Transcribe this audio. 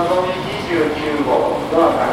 のみ29号ドア